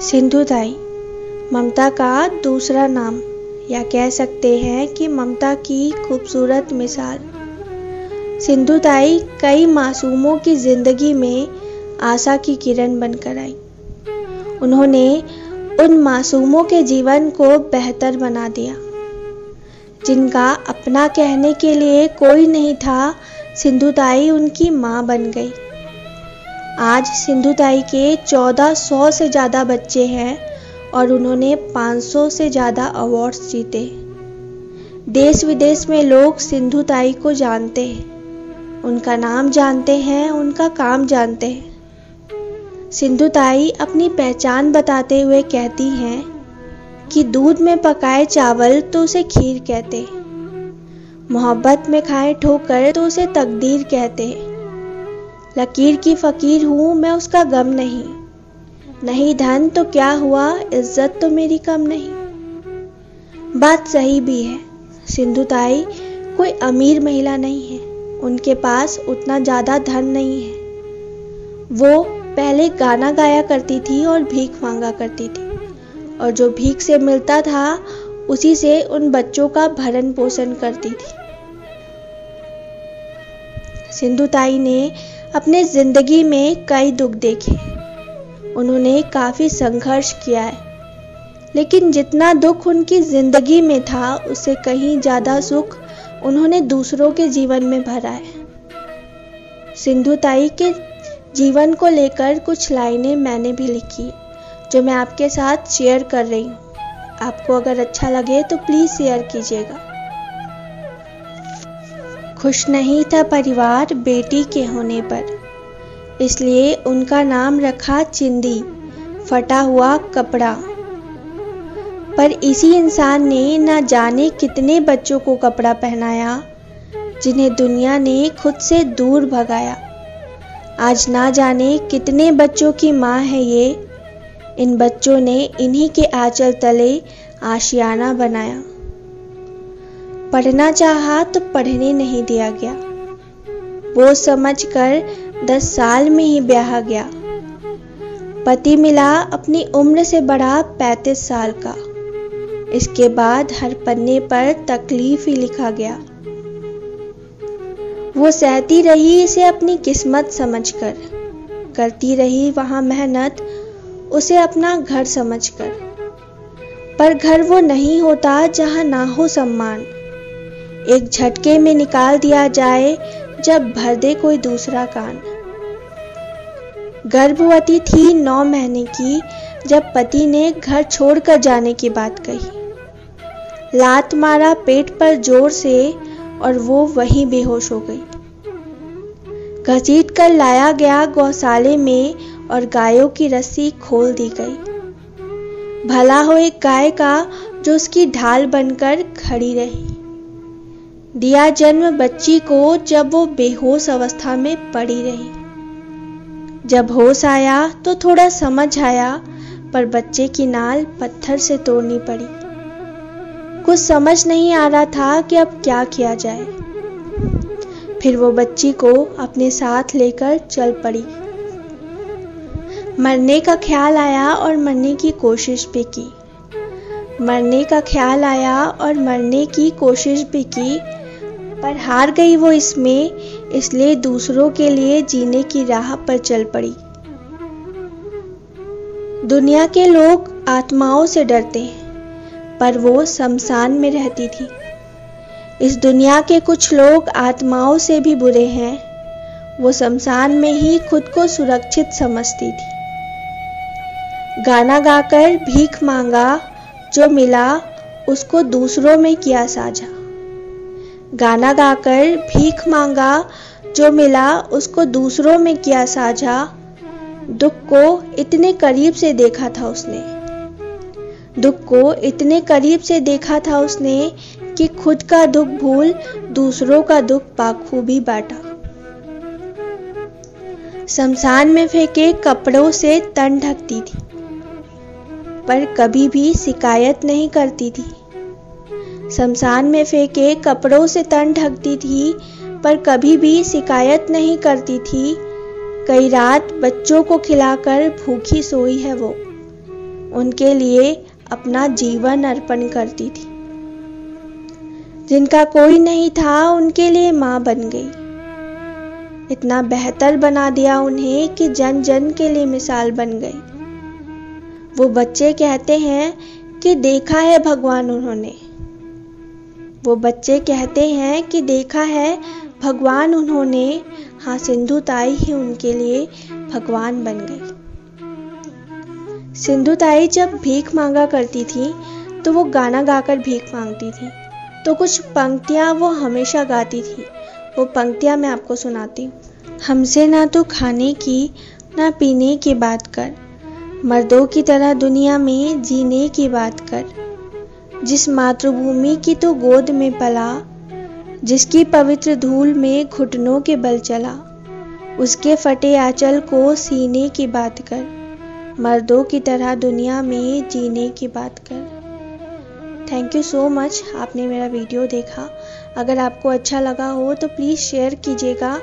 सिंधुताई ममता का दूसरा नाम। या कह सकते हैं कि ममता की खूबसूरत मिसाल। सिंधुताई कई मासूमों की ज़िंदगी में आशा की किरण बनकर आई। उन्होंने उन मासूमों के जीवन को बेहतर बना दिया। जिनका अपना कहने के लिए कोई नहीं था सिंधुताई उनकी माँ बन गई। आज सिंधुताई के 1400 से ज़्यादा बच्चे हैं और उन्होंने 500 से ज़्यादा अवार्ड्स जीते। देश विदेश में लोग सिंधुताई को जानते हैं। उनका नाम जानते हैं, उनका काम जानते हैं। सिंधुताई अपनी पहचान बताते हुए कहती हैं कि दूध में पकाए चावल तो उसे खीर कहते मोहब्बत में खाए ठोकर तो उसे तकदीर कहते लकीर की फकीर हूँ, मैं उसका गम नहीं। नहीं धन तो क्या हुआ, इज़्ज़त तो मेरी कम नहीं। बात सही भी है सिंधुताई कोई अमीर महिला नहीं है। उनके पास उतना ज़्यादा धन नहीं है। वो पहले गाना गाया करती थी और भीख मांगा करती थी। और जो भीख से मिलता था, उसी से उन बच्चों का भरण पोषण करती थी। सिंधुताई ने अपने ज़िंदगी में कई दुख देखे। उन्होंने काफ़ी संघर्ष किया है। लेकिन जितना दुख उनकी ज़िंदगी में था उससे कहीं ज़्यादा सुख उन्होंने दूसरों के जीवन में भरा है। सिंधुताई के जीवन को लेकर कुछ लाइनें मैंने भी लिखी, जो मैं आपके साथ शेयर कर रही हूँ। आपको अगर अच्छा लगे तो प्लीज़ शेयर कीजिएगा। खुश नहीं था परिवार बेटी के होने पर। इसलिए उनका नाम रखा चिंदी, फटा हुआ कपड़ा। पर इसी इंसान ने न जाने कितने बच्चों को कपड़ा पहनाया, जिन्हें दुनिया ने खुद से दूर भगाया। आज ना जाने कितने बच्चों की माँ है ये। इन बच्चों ने इन्हीं के आंचल तले आशियाना बनाया। पढ़ना चाहा तो पढ़ने नहीं दिया गया। वो समझकर दस साल में ही ब्याह गया। पति मिला अपनी उम्र से बड़ा पैंतीस साल का। इसके बाद हर पन्ने पर तकलीफ़ ही लिखा गया। वो सहती रही इसे अपनी किस्मत समझकर। करती रही वहाँ मेहनत, उसे अपना घर समझकर। पर घर वो नहीं होता जहाँ ना हो सम्मान। एक झटके में निकाल दिया जाए, जब भर दे कोई दूसरा कान। गर्भवती थी नौ महीने की, जब पति ने घर छोड़कर जाने की बात कही। लात मारा पेट पर ज़ोर से और वो वहीं बेहोश हो गई। घसीट कर लाया गया गौशाले में और गायों की रस्सी खोल दी गई। भला हो एक गाय का, जो उसकी ढाल बनकर खड़ी रही। दिया जन्म बच्ची को जब वो बेहोश अवस्था में पड़ी रही। जब होश आया तो थोड़ा समझ आया, पर बच्चे की नाल पत्थर से तोड़नी पड़ी। कुछ समझ नहीं आ रहा था कि अब क्या किया जाए। फिर वो बच्ची को अपने साथ लेकर चल पड़ी। मरने का ख्याल आया और मरने की कोशिश भी की। मरने का ख्याल आया और मरने की कोशिश भी की पर हार गई वो इसमें, इसलिए दूसरों के लिए जीने की राह पर चल पड़ी। दुनिया के लोग आत्माओं से डरते हैं, पर वो शमशान में रहती थी। इस दुनिया के कुछ लोग आत्माओं से भी बुरे हैं, वो शमशान में ही खुद को सुरक्षित समझती थी। गाना गाकर भीख मांगा, जो मिला, उसको दूसरों में किया साझा। गाना गाकर भीख मांगा, जो मिला उसको दूसरों में किया साझा। दुख को इतने करीब से देखा था उसने। दुख को इतने करीब से देखा था उसने कि खुद का दुख भूल दूसरों का दुख बाखूबी बांटा। शमशान में फेंके कपड़ों से तन ढकती थी, पर कभी भी शिकायत नहीं करती थी। शमशान में फेंके कपड़ों से तन ढकती थी, पर कभी भी शिकायत नहीं करती थी। कई रात बच्चों को खिलाकर भूखी सोई है वो। उनके लिए अपना जीवन अर्पण करती थी। जिनका कोई नहीं था, उनके लिए माँ बन गई। इतना बेहतर बना दिया उन्हें कि जन जन के लिए मिसाल बन गई। वो बच्चे कहते हैं कि देखा है भगवान उन्होंने। वो बच्चे कहते हैं कि देखा है, भगवान उन्होंने हाँ सिंधु ताई ही उनके लिए भगवान बन गई। सिंधु ताई जब भीख मांगा करती थी तो वो गाना गाकर भीख मांगती थी। तो कुछ पंक्तियाँ वो हमेशा गाती थी। वो पंक्तियाँ मैं आपको सुनाती हूँ। हमसे ना तो खाने की, ना पीने की बात कर। मर्दों की तरह दुनिया में जीने की बात कर। जिस मातृभूमि की तो गोद में पला, जिसकी पवित्र धूल में घुटनों के बल चला, उसके फटे आंचल को सीने की बात कर, मर्दों की तरह दुनिया में जीने की बात कर। थैंक यू सो मच आपने मेरा वीडियो देखा। अगर आपको अच्छा लगा हो तो प्लीज़ शेयर कीजिएगा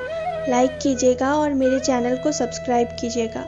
लाइक कीजिएगा और मेरे चैनल को सब्सक्राइब कीजिएगा।